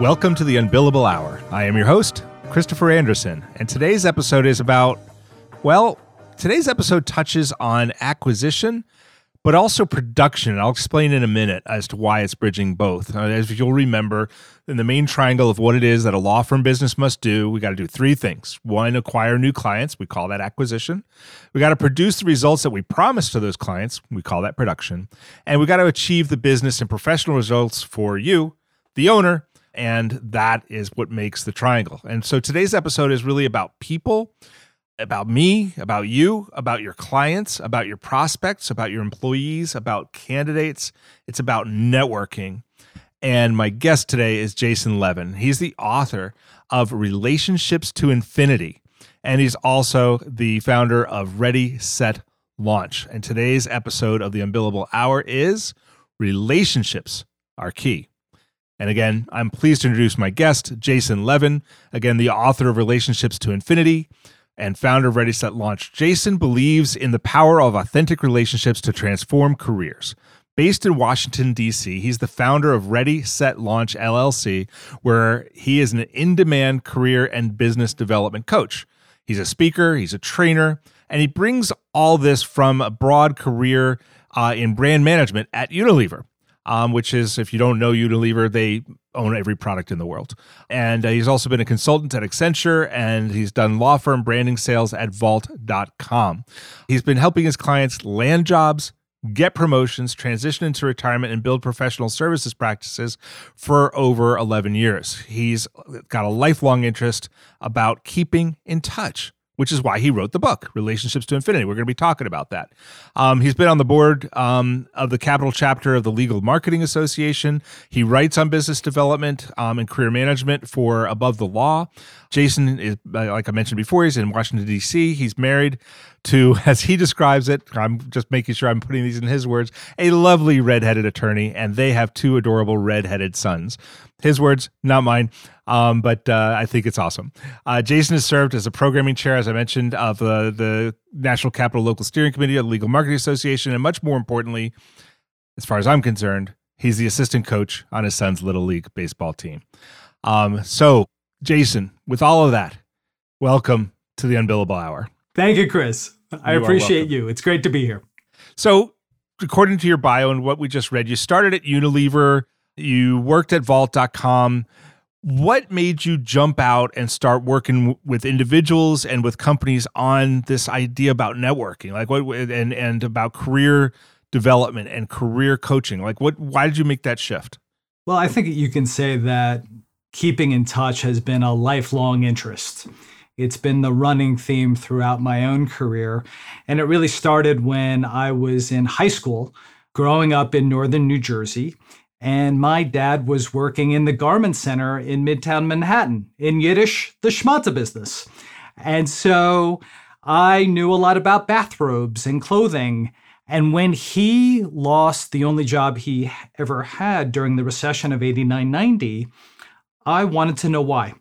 Welcome to the Unbillable Hour. I am your host, Christopher Anderson, and today's episode is about, well, today's episode touches on acquisition, but also production. I'll explain in a minute as to why it's bridging both. Uh, as you'll remember, in the main triangle of what it is that a law firm business must do, we got to do three things. One, acquire new clients. We call that acquisition. We got to produce the results that we promise to those clients. We call that production. And we got to achieve the business and professional results for you, the owner, and that is what makes the triangle. And so today's episode is really about people, about me, about you, about your clients, about your prospects, about your employees, about candidates. It's about networking. And my guest today is Jason Levin. He's the author of Relationships to Infinity, and he's also the founder of Ready, Set, Launch. And today's episode of the Unbillable Hour is Relationships Are Key. And again, I'm pleased to introduce my guest, Jason Levin, again, the author of Relationships to Infinity and founder of Ready Set Launch. Jason believes in the power of authentic relationships to transform careers. Based in Washington, D.C., he's the founder of Ready Set Launch LLC, where he is an in demand career and business development coach. He's a speaker, he's a trainer, and he brings all this from a broad career uh, in brand management at Unilever um, which is, if you don't know Unilever, they own every product in the world. And uh, he's also been a consultant at Accenture and he's done law firm branding sales at vault.com. He's been helping his clients land jobs, get promotions, transition into retirement, and build professional services practices for over 11 years. He's got a lifelong interest about keeping in touch which is why he wrote the book, Relationships to Infinity. We're going to be talking about that. Um, he's been on the board um, of the capital chapter of the Legal Marketing Association. He writes on business development um, and career management for Above the Law. Jason is, like I mentioned before, he's in Washington, D.C. He's married to, as he describes it, I'm just making sure I'm putting these in his words, a lovely redheaded attorney, and they have two adorable redheaded sons. His words, not mine, um, but uh, I think it's awesome. Uh, Jason has served as a programming chair, as I mentioned, of uh, the National Capital Local Steering Committee of the Legal Marketing Association, and much more importantly, as far as I'm concerned, he's the assistant coach on his son's Little League baseball team. Um, so, Jason, with all of that, welcome to the Unbillable Hour. Thank you, Chris. I you appreciate you. It's great to be here. So, according to your bio and what we just read, you started at Unilever, you worked at vault.com. What made you jump out and start working with individuals and with companies on this idea about networking? Like what and and about career development and career coaching? Like what why did you make that shift? Well, I think you can say that keeping in touch has been a lifelong interest. It's been the running theme throughout my own career. And it really started when I was in high school, growing up in northern New Jersey. And my dad was working in the garment center in Midtown Manhattan, in Yiddish, the schmata business. And so I knew a lot about bathrobes and clothing. And when he lost the only job he ever had during the recession of 89 90, I wanted to know why.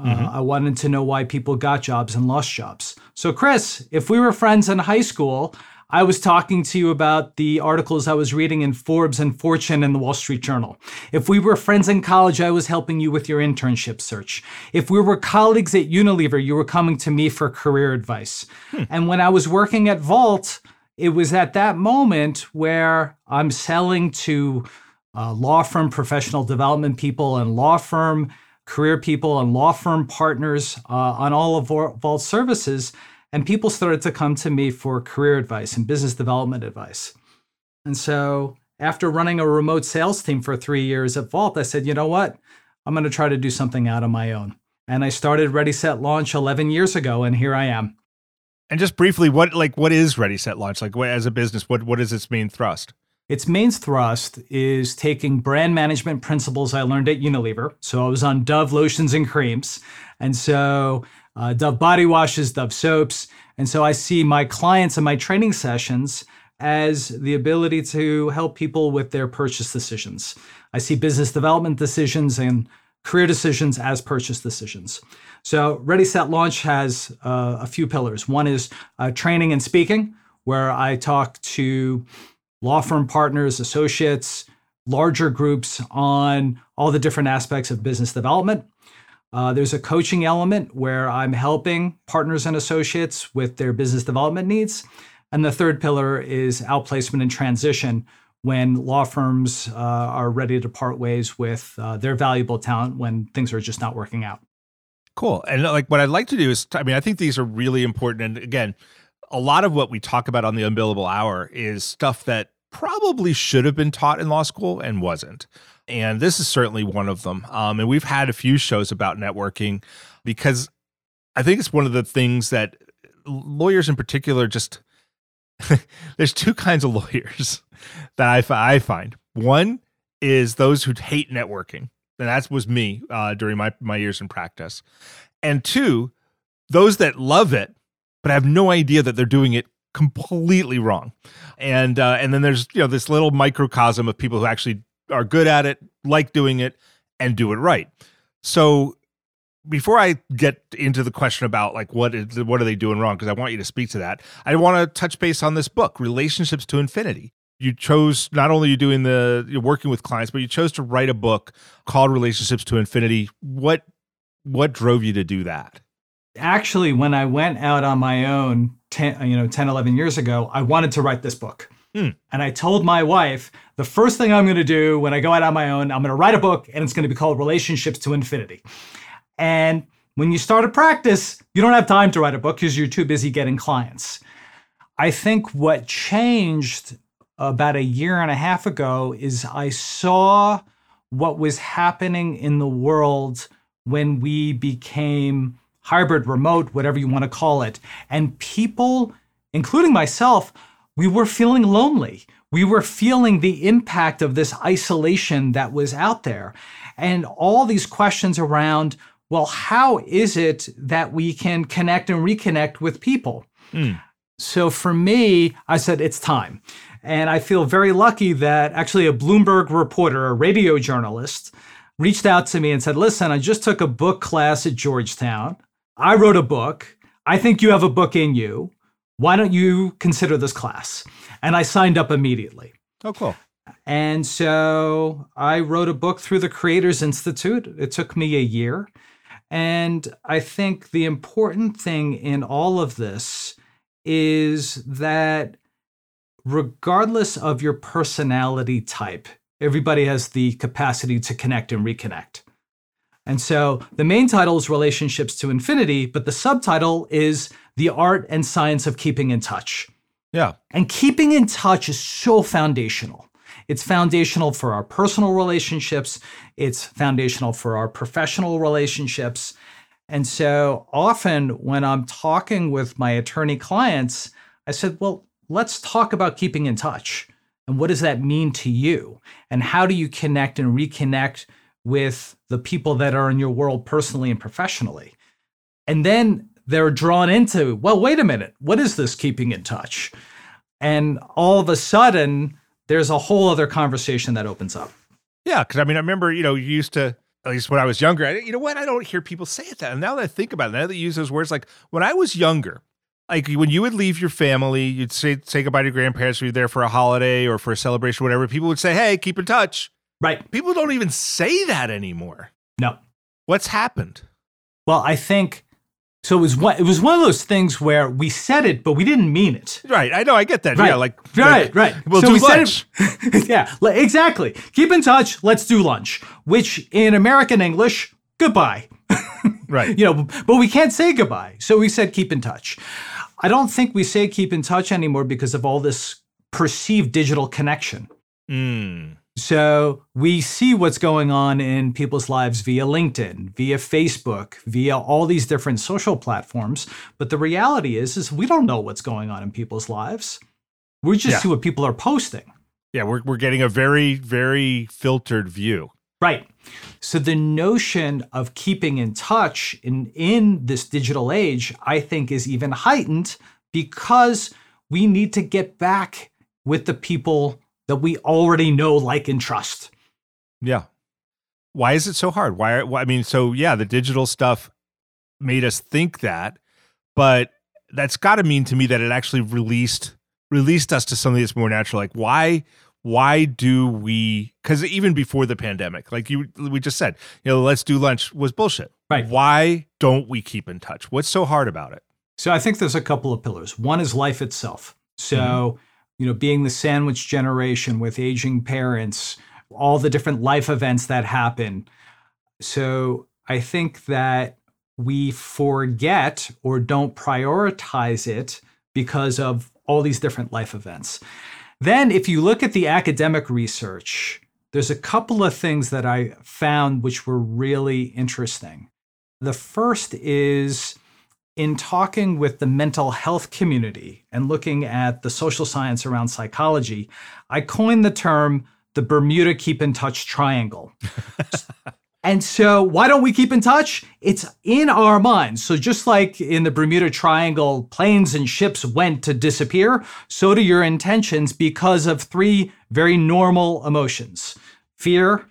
Uh, mm-hmm. Uh, I wanted to know why people got jobs and lost jobs. So, Chris, if we were friends in high school, I was talking to you about the articles I was reading in Forbes and Fortune and the Wall Street Journal. If we were friends in college, I was helping you with your internship search. If we were colleagues at Unilever, you were coming to me for career advice. Hmm. And when I was working at Vault, it was at that moment where I'm selling to uh, law firm professional development people and law firm career people and law firm partners uh, on all of Vault services. And people started to come to me for career advice and business development advice. And so after running a remote sales team for three years at Vault, I said, you know what? I'm going to try to do something out of my own. And I started Ready Set Launch 11 years ago, and here I am. And just briefly, what like what is Ready Set Launch? Like, what, as a business, what what is its main thrust? Its main thrust is taking brand management principles I learned at Unilever. So I was on Dove lotions and creams. And so uh, Dove body washes, Dove soaps. And so I see my clients and my training sessions as the ability to help people with their purchase decisions. I see business development decisions and career decisions as purchase decisions. So, Ready, Set, Launch has uh, a few pillars. One is uh, training and speaking, where I talk to law firm partners, associates, larger groups on all the different aspects of business development. Uh, there's a coaching element where I'm helping partners and associates with their business development needs. And the third pillar is outplacement and transition when law firms uh, are ready to part ways with uh, their valuable talent when things are just not working out. Cool. And like what I'd like to do is, I mean, I think these are really important. And again, a lot of what we talk about on the unbillable hour is stuff that probably should have been taught in law school and wasn't. And this is certainly one of them. Um, and we've had a few shows about networking because I think it's one of the things that lawyers in particular just there's two kinds of lawyers that I, I find. One is those who hate networking, and that was me uh, during my my years in practice. And two, those that love it but I have no idea that they're doing it completely wrong. And uh, and then there's you know this little microcosm of people who actually are good at it, like doing it, and do it right. So before I get into the question about like what is what are they doing wrong, because I want you to speak to that, I want to touch base on this book, Relationships to Infinity. You chose not only you doing the you're working with clients, but you chose to write a book called Relationships to Infinity. What what drove you to do that? Actually, when I went out on my own 10, you know, 10, 11 years ago, I wanted to write this book. Hmm. And I told my wife, the first thing I'm going to do when I go out on my own, I'm going to write a book and it's going to be called Relationships to Infinity. And when you start a practice, you don't have time to write a book because you're too busy getting clients. I think what changed about a year and a half ago is I saw what was happening in the world when we became hybrid, remote, whatever you want to call it. And people, including myself, we were feeling lonely. We were feeling the impact of this isolation that was out there. And all these questions around well, how is it that we can connect and reconnect with people? Mm. So for me, I said, it's time. And I feel very lucky that actually a Bloomberg reporter, a radio journalist, reached out to me and said, listen, I just took a book class at Georgetown. I wrote a book. I think you have a book in you. Why don't you consider this class? And I signed up immediately. Oh, cool. And so I wrote a book through the Creators Institute. It took me a year. And I think the important thing in all of this is that regardless of your personality type, everybody has the capacity to connect and reconnect. And so the main title is Relationships to Infinity, but the subtitle is The Art and Science of Keeping in Touch. Yeah. And keeping in touch is so foundational. It's foundational for our personal relationships, it's foundational for our professional relationships. And so often when I'm talking with my attorney clients, I said, well, let's talk about keeping in touch. And what does that mean to you? And how do you connect and reconnect with the people that are in your world personally and professionally? And then they're drawn into, well, wait a minute, what is this keeping in touch? And all of a sudden, there's a whole other conversation that opens up. Yeah, because I mean, I remember you know you used to at least when I was younger. I, you know what? I don't hear people say it that. And now that I think about it, now that you use those words, like when I was younger, like when you would leave your family, you'd say say goodbye to your grandparents, you're there for a holiday or for a celebration, whatever. People would say, "Hey, keep in touch." Right. People don't even say that anymore. No. What's happened? Well, I think so it was one it was one of those things where we said it, but we didn't mean it. Right. I know, I get that. Right. Yeah, like Right, like, right. We'll so do we lunch. Said it, yeah, exactly. Keep in touch, let's do lunch. Which in American English, goodbye. right. You know, but we can't say goodbye. So we said keep in touch. I don't think we say keep in touch anymore because of all this perceived digital connection. Mm. So we see what's going on in people's lives via LinkedIn, via Facebook, via all these different social platforms. But the reality is, is we don't know what's going on in people's lives. We just yeah. see what people are posting. Yeah, we're we're getting a very very filtered view. Right. So the notion of keeping in touch in in this digital age, I think is even heightened because we need to get back with the people that we already know, like and trust. Yeah. Why is it so hard? Why, why I mean, so yeah, the digital stuff made us think that, but that's got to mean to me that it actually released released us to something that's more natural. Like why why do we because even before the pandemic like you we just said you know let's do lunch was bullshit right why don't we keep in touch what's so hard about it so i think there's a couple of pillars one is life itself so mm-hmm. You know being the sandwich generation with aging parents all the different life events that happen so i think that we forget or don't prioritize it because of all these different life events. Then, if you look at the academic research, there's a couple of things that I found which were really interesting. The first is in talking with the mental health community and looking at the social science around psychology, I coined the term the Bermuda Keep in Touch Triangle. And so, why don't we keep in touch? It's in our minds. So, just like in the Bermuda Triangle, planes and ships went to disappear, so do your intentions because of three very normal emotions fear,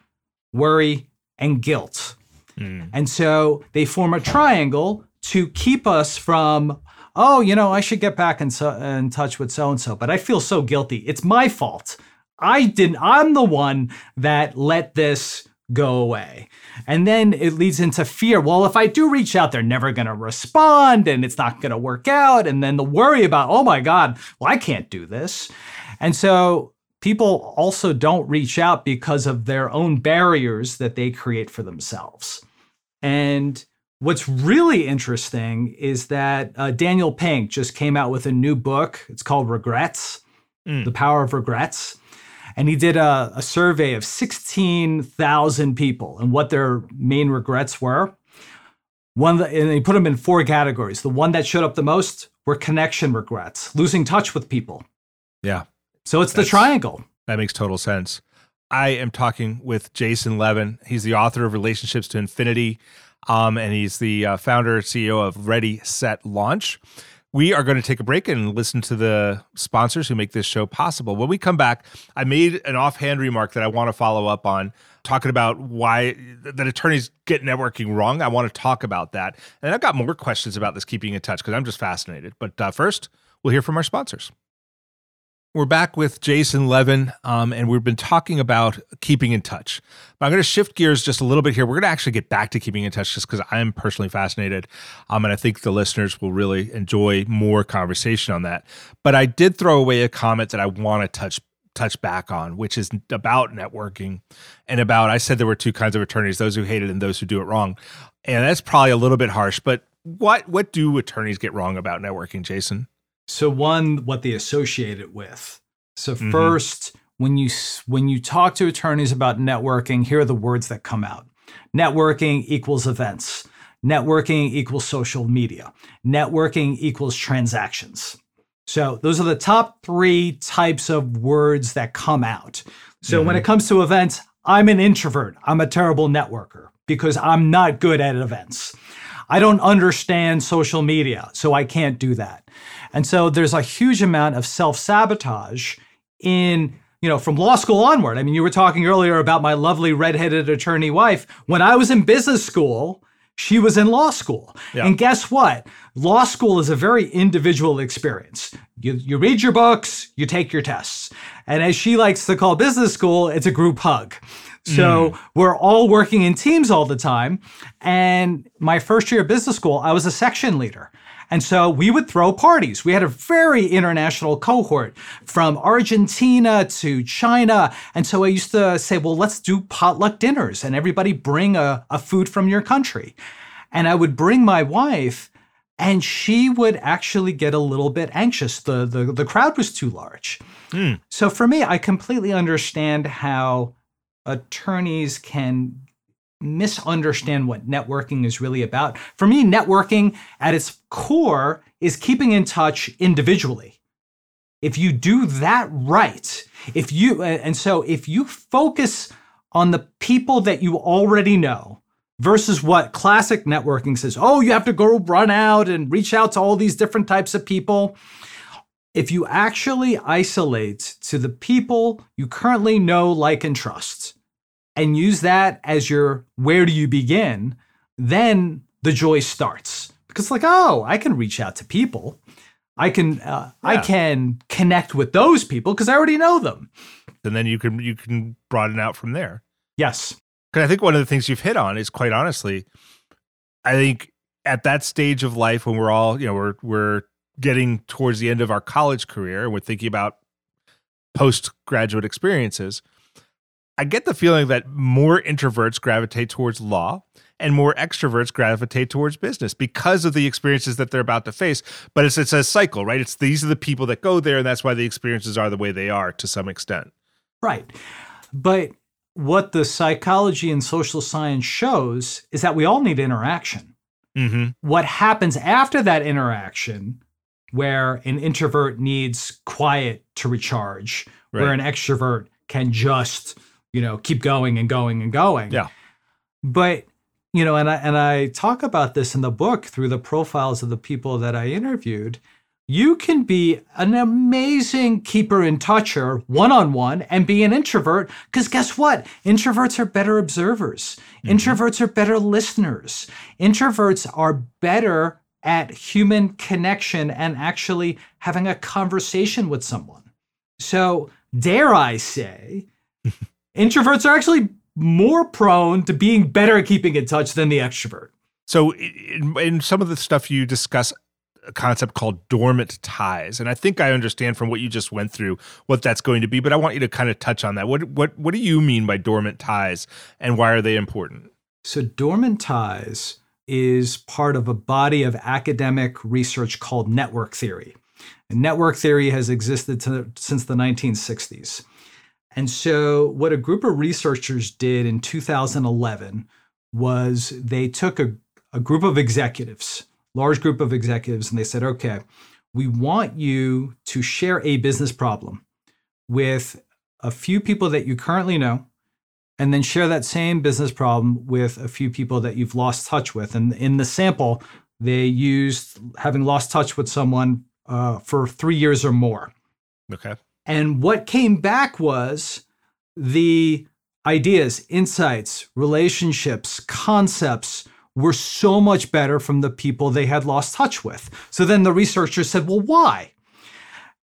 worry, and guilt. Mm. And so, they form a triangle to keep us from, oh, you know, I should get back in, so, in touch with so and so, but I feel so guilty. It's my fault. I didn't, I'm the one that let this go away. And then it leads into fear. Well, if I do reach out, they're never going to respond and it's not going to work out. And then the worry about, oh my God, well, I can't do this. And so people also don't reach out because of their own barriers that they create for themselves. And what's really interesting is that uh, Daniel Pink just came out with a new book. It's called Regrets mm. The Power of Regrets and he did a, a survey of 16,000 people and what their main regrets were. One that, and he put them in four categories. The one that showed up the most were connection regrets, losing touch with people. Yeah. So it's the triangle. That makes total sense. I am talking with Jason Levin. He's the author of Relationships to Infinity, um, and he's the uh, founder CEO of Ready Set Launch. We are going to take a break and listen to the sponsors who make this show possible. When we come back, I made an offhand remark that I want to follow up on, talking about why that attorneys get networking wrong. I want to talk about that. And I've got more questions about this keeping in touch because I'm just fascinated. But uh, first, we'll hear from our sponsors. We're back with Jason Levin, um, and we've been talking about keeping in touch. But I'm going to shift gears just a little bit here. We're going to actually get back to keeping in touch just because I'm personally fascinated. Um, and I think the listeners will really enjoy more conversation on that. But I did throw away a comment that I want to touch touch back on, which is about networking and about I said there were two kinds of attorneys, those who hate it and those who do it wrong. And that's probably a little bit harsh, but what what do attorneys get wrong about networking, Jason? So one, what they associate it with. So mm-hmm. first, when you when you talk to attorneys about networking, here are the words that come out. Networking equals events. Networking equals social media. Networking equals transactions. So those are the top three types of words that come out. So mm-hmm. when it comes to events, I'm an introvert. I'm a terrible networker because I'm not good at events. I don't understand social media, so I can't do that. And so there's a huge amount of self sabotage in you know, from law school onward. I mean, you were talking earlier about my lovely redheaded attorney wife. When I was in business school, she was in law school. Yeah. And guess what? Law school is a very individual experience. You, you read your books, you take your tests. And as she likes to call business school, it's a group hug. So mm. we're all working in teams all the time. And my first year of business school, I was a section leader. And so we would throw parties. We had a very international cohort from Argentina to China. And so I used to say, well, let's do potluck dinners and everybody bring a, a food from your country. And I would bring my wife and she would actually get a little bit anxious. The, the, the crowd was too large. Mm. So for me, I completely understand how attorneys can misunderstand what networking is really about. For me, networking at its core is keeping in touch individually. If you do that right, if you, and so if you focus on the people that you already know versus what classic networking says, oh, you have to go run out and reach out to all these different types of people. If you actually isolate to the people you currently know, like, and trust, and use that as your where do you begin, then the joy starts. Because, like, oh, I can reach out to people. I can uh, yeah. I can connect with those people because I already know them. And then you can you can broaden out from there. Yes. Because I think one of the things you've hit on is quite honestly, I think at that stage of life when we're all, you know, we're we're getting towards the end of our college career and we're thinking about postgraduate experiences, I get the feeling that more introverts gravitate towards law and more extroverts gravitate towards business because of the experiences that they're about to face. But it's it's a cycle, right? It's these are the people that go there, and that's why the experiences are the way they are to some extent. Right. But what the psychology and social science shows is that we all need interaction. Mm-hmm. What happens after that interaction, where an introvert needs quiet to recharge, right. where an extrovert can just, you know, keep going and going and going. Yeah. But you know, and I and I talk about this in the book through the profiles of the people that I interviewed. You can be an amazing keeper and toucher one on one and be an introvert because guess what? Introverts are better observers. Mm-hmm. Introverts are better listeners. Introverts are better at human connection and actually having a conversation with someone. So, dare I say, introverts are actually more prone to being better at keeping in touch than the extrovert. So, in, in some of the stuff you discuss, a concept called dormant ties, and I think I understand from what you just went through what that's going to be. But I want you to kind of touch on that. What what what do you mean by dormant ties, and why are they important? So, dormant ties is part of a body of academic research called network theory. And network theory has existed to, since the 1960s. And so, what a group of researchers did in 2011 was they took a, a group of executives, large group of executives, and they said, okay, we want you to share a business problem with a few people that you currently know, and then share that same business problem with a few people that you've lost touch with. And in the sample, they used having lost touch with someone uh, for three years or more. Okay. And what came back was the ideas, insights, relationships, concepts were so much better from the people they had lost touch with. So then the researchers said, well, why?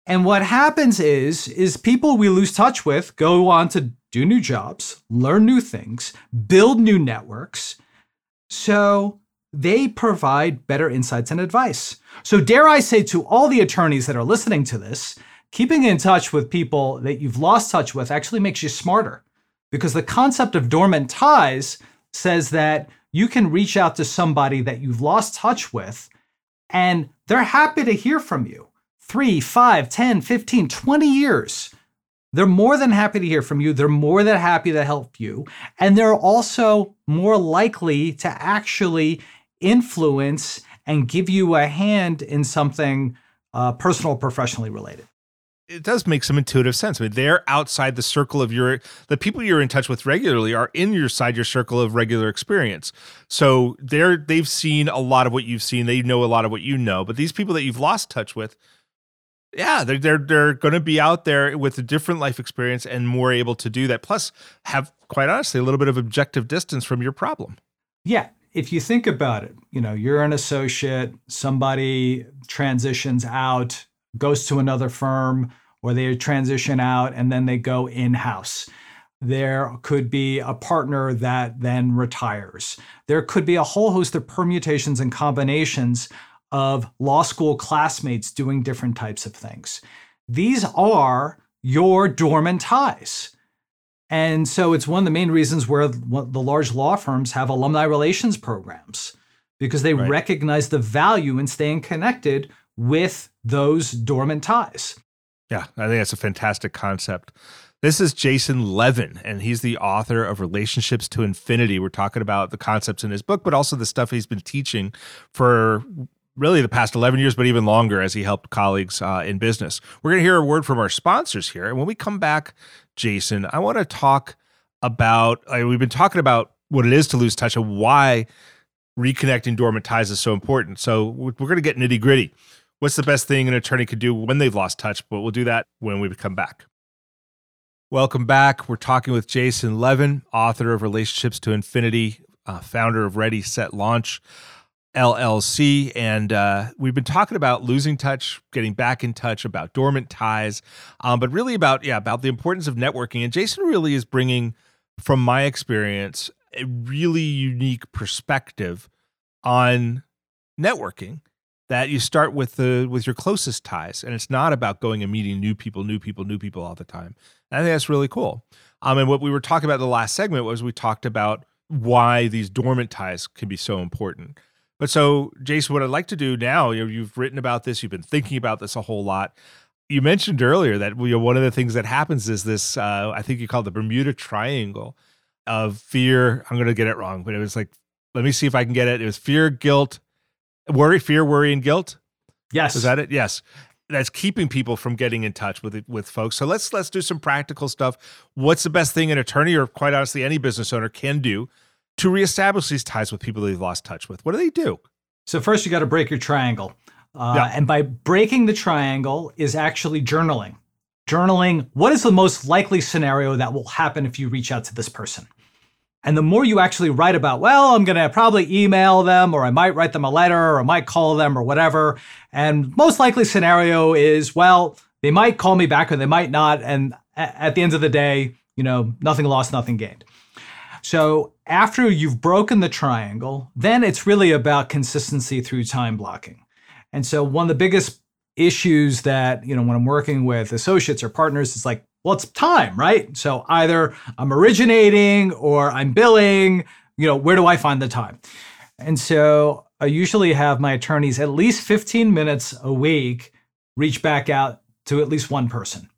And what happens is, is people we lose touch with go on to do new jobs, learn new things, build new networks. So they provide better insights and advice. So dare I say to all the attorneys that are listening to this, keeping in touch with people that you've lost touch with actually makes you smarter because the concept of dormant ties says that you can reach out to somebody that you've lost touch with and they're happy to hear from you. Three, five, 10, 15, 20 years. They're more than happy to hear from you. They're more than happy to help you. And they're also more likely to actually influence and give you a hand in something uh, personal, professionally related it does make some intuitive sense. I mean, they're outside the circle of your the people you're in touch with regularly are in your side your circle of regular experience. So they're they've seen a lot of what you've seen. They know a lot of what you know. But these people that you've lost touch with, yeah, they're they're they're going to be out there with a different life experience and more able to do that. Plus, have quite honestly a little bit of objective distance from your problem. Yeah, if you think about it, you know, you're an associate, somebody transitions out, goes to another firm or they transition out and then they go in house. There could be a partner that then retires. There could be a whole host of permutations and combinations of law school classmates doing different types of things. These are your dormant ties. And so it's one of the main reasons where the large law firms have alumni relations programs because they right. recognize the value in staying connected with those dormant ties. Yeah, I think that's a fantastic concept. This is Jason Levin, and he's the author of Relationships to Infinity. We're talking about the concepts in his book, but also the stuff he's been teaching for really the past 11 years, but even longer as he helped colleagues uh, in business. We're going to hear a word from our sponsors here. And when we come back, Jason, I want to talk about, uh, we've been talking about what it is to lose touch and why reconnecting dormant ties is so important. So we're going to get nitty gritty. What's the best thing an attorney could do when they've lost touch? But we'll do that when we come back. Welcome back. We're talking with Jason Levin, author of Relationships to Infinity, uh, founder of Ready, Set, Launch. LLC. And uh, we've been talking about losing touch, getting back in touch, about dormant ties, um, but really about, yeah, about the importance of networking. And Jason really is bringing, from my experience, a really unique perspective on networking that you start with the with your closest ties and it's not about going and meeting new people new people new people all the time and i think that's really cool um, and what we were talking about in the last segment was we talked about why these dormant ties can be so important but so, Jason, what I'd like to do now, you know, you've written about this, you've been thinking about this a whole lot. You mentioned earlier that you know, one of the things that happens is this, uh, I think you call it the Bermuda Triangle of fear. I'm going to get it wrong, but it was like, let me see if I can get it. It was fear, guilt, worry, fear, worry, and guilt. Yes. Is that it? Yes. That's keeping people from getting in touch with with folks. So let's let's do some practical stuff. What's the best thing an attorney or quite honestly any business owner can do to reestablish these ties with people they've lost touch with? What do they do? So first, you got to break your triangle, uh, yeah. and by breaking the triangle is actually journaling. Journaling. What is the most likely scenario that will happen if you reach out to this person? And the more you actually write about, well, I'm going to probably email them, or I might write them a letter, or I might call them, or whatever. And most likely scenario is, well, they might call me back or they might not. And at the end of the day, you know, nothing lost, nothing gained. So after you've broken the triangle, then it's really about consistency through time blocking. And so one of the biggest issues that, you know, when I'm working with associates or partners, is like, well, it's time, right? So either I'm originating or I'm billing, you know, where do I find the time? And so I usually have my attorneys at least 15 minutes a week reach back out to at least one person.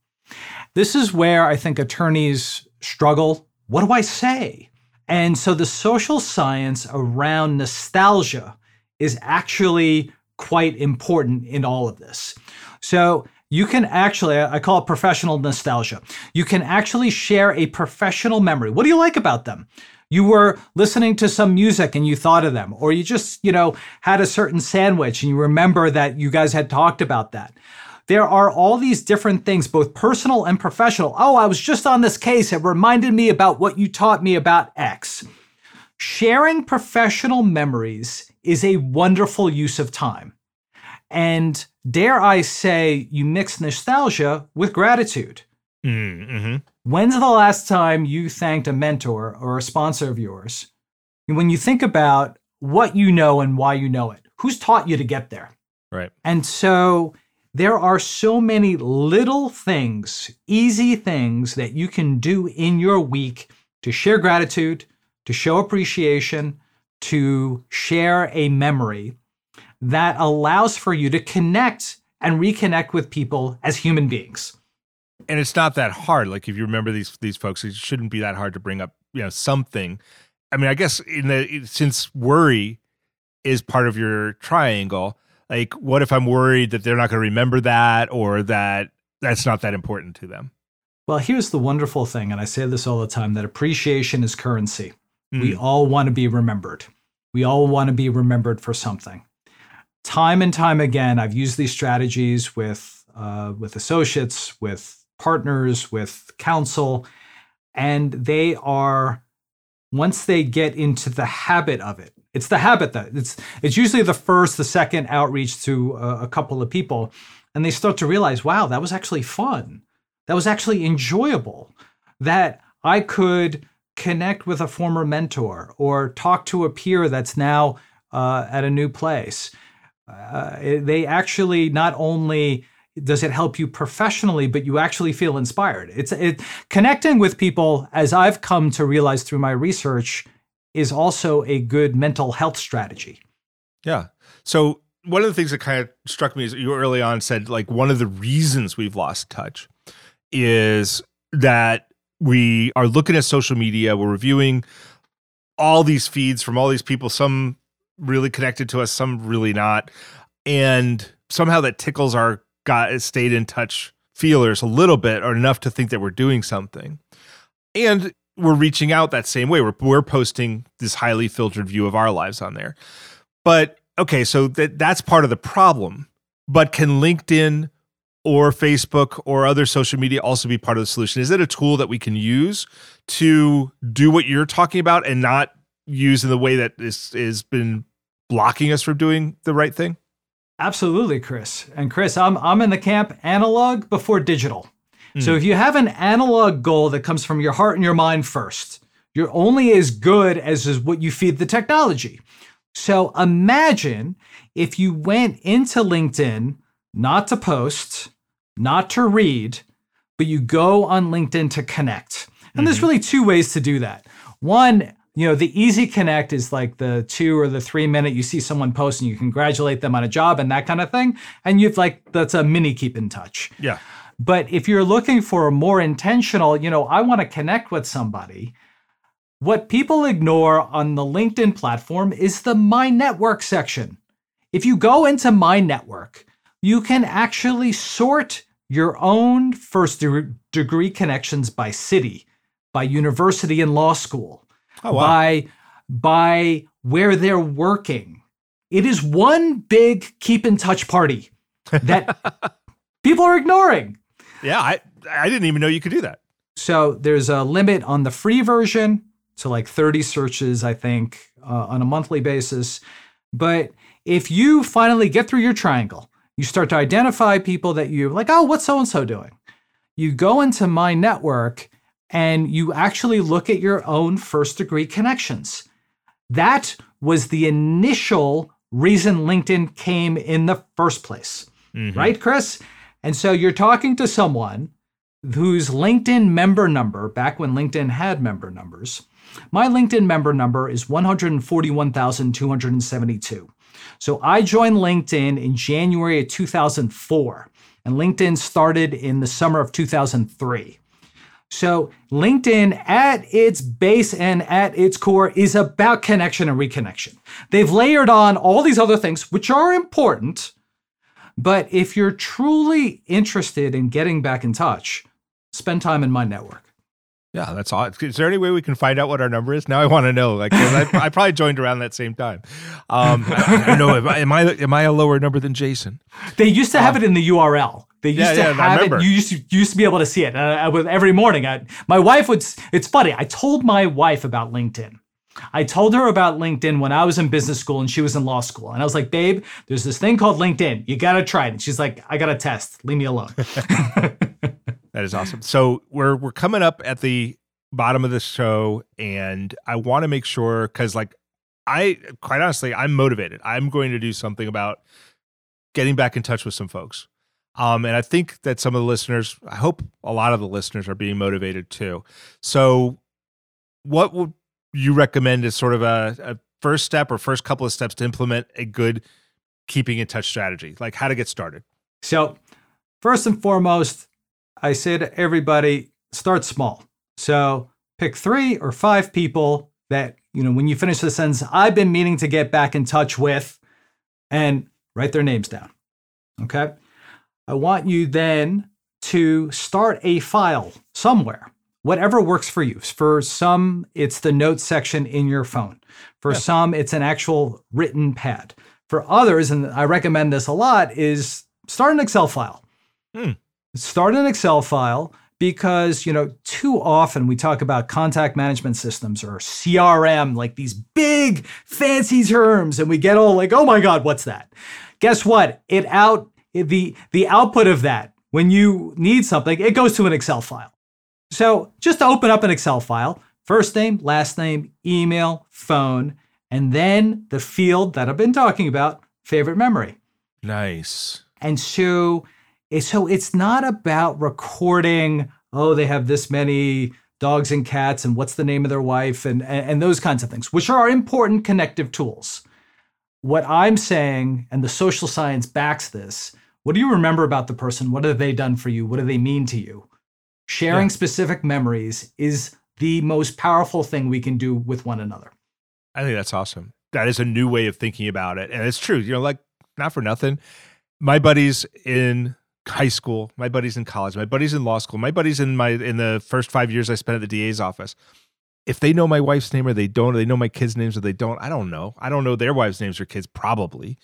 This is where I think attorneys struggle. What do I say? And so the social science around nostalgia is actually quite important in all of this. So you can actually, I call it professional nostalgia. You can actually share a professional memory. What do you like about them? You were listening to some music and you thought of them, or you just, you know, had a certain sandwich and you remember that you guys had talked about that there are all these different things, both personal and professional. Oh, I was just on this case. It reminded me about what you taught me about X. Sharing professional memories is a wonderful use of time. And dare I say, you mix nostalgia with gratitude. Mm-hmm. When's the last time you thanked a mentor or a sponsor of yours? When you think about what you know and why you know it, who's taught you to get there? Right. And so there are so many little things, easy things that you can do in your week to share gratitude, to show appreciation, to share a memory that allows for you to connect and reconnect with people as human beings. And it's not that hard. Like if you remember these these folks, it shouldn't be that hard to bring up, you know, something. I mean, I guess in the since worry is part of your triangle, like what if i'm worried that they're not going to remember that or that that's not that important to them well here's the wonderful thing and i say this all the time that appreciation is currency mm. we all want to be remembered we all want to be remembered for something time and time again i've used these strategies with uh, with associates with partners with counsel and they are once they get into the habit of it it's the habit that it's it's usually the first, the second outreach to a, a couple of people, and they start to realize, wow, that was actually fun. That was actually enjoyable. That I could connect with a former mentor or talk to a peer that's now uh, at a new place. Uh, they actually not only does it help you professionally, but you actually feel inspired. It's it, connecting with people, as I've come to realize through my research, is also a good mental health strategy. Yeah. So one of the things that kind of struck me is you early on said like one of the reasons we've lost touch is that we are looking at social media, we're reviewing all these feeds from all these people, some really connected to us, some really not. and somehow that tickles our got stayed in touch feelers a little bit or enough to think that we're doing something. And we're reaching out that same way. We're, we're posting this highly filtered view of our lives on there. But okay, so that that's part of the problem. But can LinkedIn or Facebook or other social media also be part of the solution? Is it a tool that we can use to do what you're talking about and not use in the way that is is been blocking us from doing the right thing? Absolutely, Chris. And Chris, I'm I'm in the camp analog before digital. Mm. So hmm. if you have an analog goal that comes from your heart and your mind first, you're only as good as is what you feed the technology. So imagine if you went into LinkedIn not to post, not to read, but you go on LinkedIn to connect. And mm-hmm. there's really two ways to do that. One, you know, the easy connect is like the two or the three minute you see someone post and you congratulate them on a job and that kind of thing. And you've like, that's a mini keep in touch. Yeah. But if you're looking for a more intentional, you know, I want to connect with somebody, what people ignore on the LinkedIn platform is the My Network section. If you go into My Network, you can actually sort your own first de- degree connections by city, by university and law school, oh, wow. by by where they're working. It is one big keep in touch party that people are ignoring. Yeah, I I didn't even know you could do that. So there's a limit on the free version to like 30 searches, I think, uh, on a monthly basis. But if you finally get through your triangle, you start to identify people that you like, oh, what's so and so doing? You go into my network and you actually look at your own first degree connections. That was the initial reason LinkedIn came in the first place, mm-hmm. right, Chris? And so you're talking to someone whose LinkedIn member number, back when LinkedIn had member numbers, my LinkedIn member number is 141,272. So I joined LinkedIn in January of 2004, and LinkedIn started in the summer of 2003. So, LinkedIn at its base and at its core is about connection and reconnection. They've layered on all these other things, which are important. But if you're truly interested in getting back in touch, spend time in my network. Yeah, that's all. Is there any way we can find out what our number is? Now I want to know. Like, I, I, probably joined around that same time. Um, I, I know. Am I, am I am I a lower number than Jason? They used to have um, it in the URL. They used yeah, to yeah, have it. You used to, you used to be able to see it uh, with every morning. I, my wife would. It's funny. I told my wife about LinkedIn. I told her about LinkedIn when I was in business school and she was in law school. And I was like, babe, there's this thing called LinkedIn. You got to try it. And she's like, I got to test. Leave me alone. That is awesome. So we're we're coming up at the bottom of the show, and I want to make sure because, like, I quite honestly, I'm motivated. I'm going to do something about getting back in touch with some folks. Um, and I think that some of the listeners, I hope a lot of the listeners are being motivated too. So, what would you recommend as sort of a, a first step or first couple of steps to implement a good keeping in touch strategy? Like how to get started? So, first and foremost, I say to everybody, start small. So pick three or five people that, you know, when you finish the sentence, I've been meaning to get back in touch with, and write their names down. Okay. I want you then to start a file somewhere, whatever works for you. For some, it's the notes section in your phone. For yeah. some, it's an actual written pad. For others, and I recommend this a lot, is start an Excel file. Hmm start an Excel file because, you know, too often we talk about contact management systems or CRM, like these big fancy terms, and we get all like, oh my God, what's that? Guess what? It out the the output of that when you need something, it goes to an Excel file. So just to open up an Excel file, first name, last name, email, phone, and then the field that I've been talking about, favorite memory. Nice. And so so it's not about recording, oh, they have this many dogs and cats and what's the name of their wife and, and, and those kinds of things, which are important connective tools. What I'm saying, and the social science backs this, what do you remember about the person? What have they done for you? What do they mean to you? Sharing yeah. specific memories is the most powerful thing we can do with one another. I think that's awesome. That is a new way of thinking about it. And it's true. You know, like not for nothing. My buddies in high school, my buddies in college, my buddies in law school, my buddies in my in the first five years I spent at the DA's office. If they know my wife's name or they don't, or they know my kids' names or they don't, I don't know. I don't know their wives' names or kids, probably.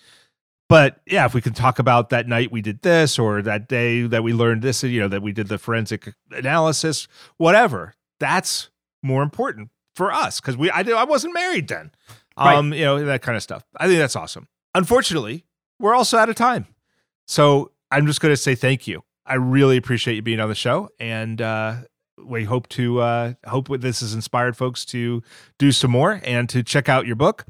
But yeah, if we can talk about that night we did this or that day that we learned this, you know, that we did the forensic analysis, whatever, that's more important for us because we I did I wasn't married then. Right. Um, you know, that kind of stuff. I think that's awesome. Unfortunately, we're also out of time. So I'm just gonna say thank you. I really appreciate you being on the show. And uh we hope to uh hope this has inspired folks to do some more and to check out your book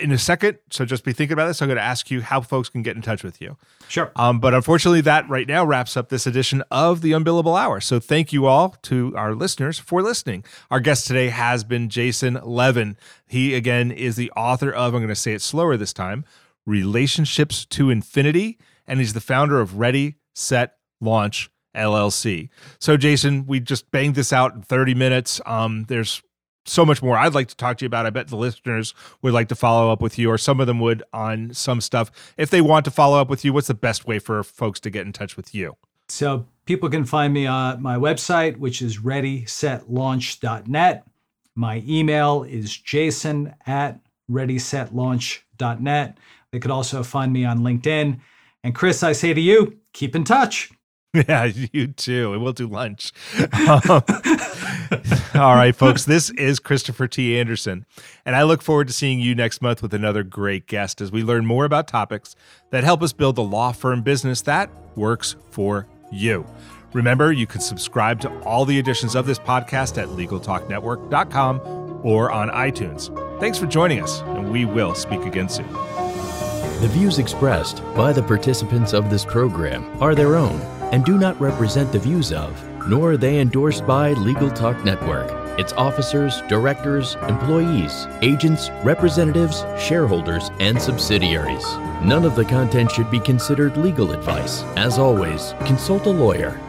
in a second. So just be thinking about this. I'm going to ask you how folks can get in touch with you. Sure. Um, but unfortunately, that right now wraps up this edition of the Unbillable Hour. So thank you all to our listeners for listening. Our guest today has been Jason Levin. He, again, is the author of, I'm going to say it slower this time, Relationships to Infinity. And he's the founder of Ready, Set, Launch. LLC. So, Jason, we just banged this out in 30 minutes. Um, there's so much more I'd like to talk to you about. I bet the listeners would like to follow up with you, or some of them would on some stuff. If they want to follow up with you, what's the best way for folks to get in touch with you? So people can find me on my website, which is readysetlaunch.net. My email is jason at readysetlaunch.net. They could also find me on LinkedIn. And Chris, I say to you, keep in touch. Yeah, you too. And we'll do lunch. Um, all right, folks. This is Christopher T. Anderson. And I look forward to seeing you next month with another great guest as we learn more about topics that help us build the law firm business that works for you. Remember, you can subscribe to all the editions of this podcast at LegalTalkNetwork.com or on iTunes. Thanks for joining us, and we will speak again soon. The views expressed by the participants of this program are their own and do not represent the views of, nor are they endorsed by Legal Talk Network, its officers, directors, employees, agents, representatives, shareholders, and subsidiaries. None of the content should be considered legal advice. As always, consult a lawyer.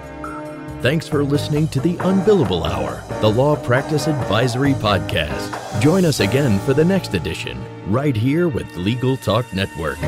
Thanks for listening to the Unbillable Hour, the Law Practice Advisory Podcast. Join us again for the next edition, right here with Legal Talk Network.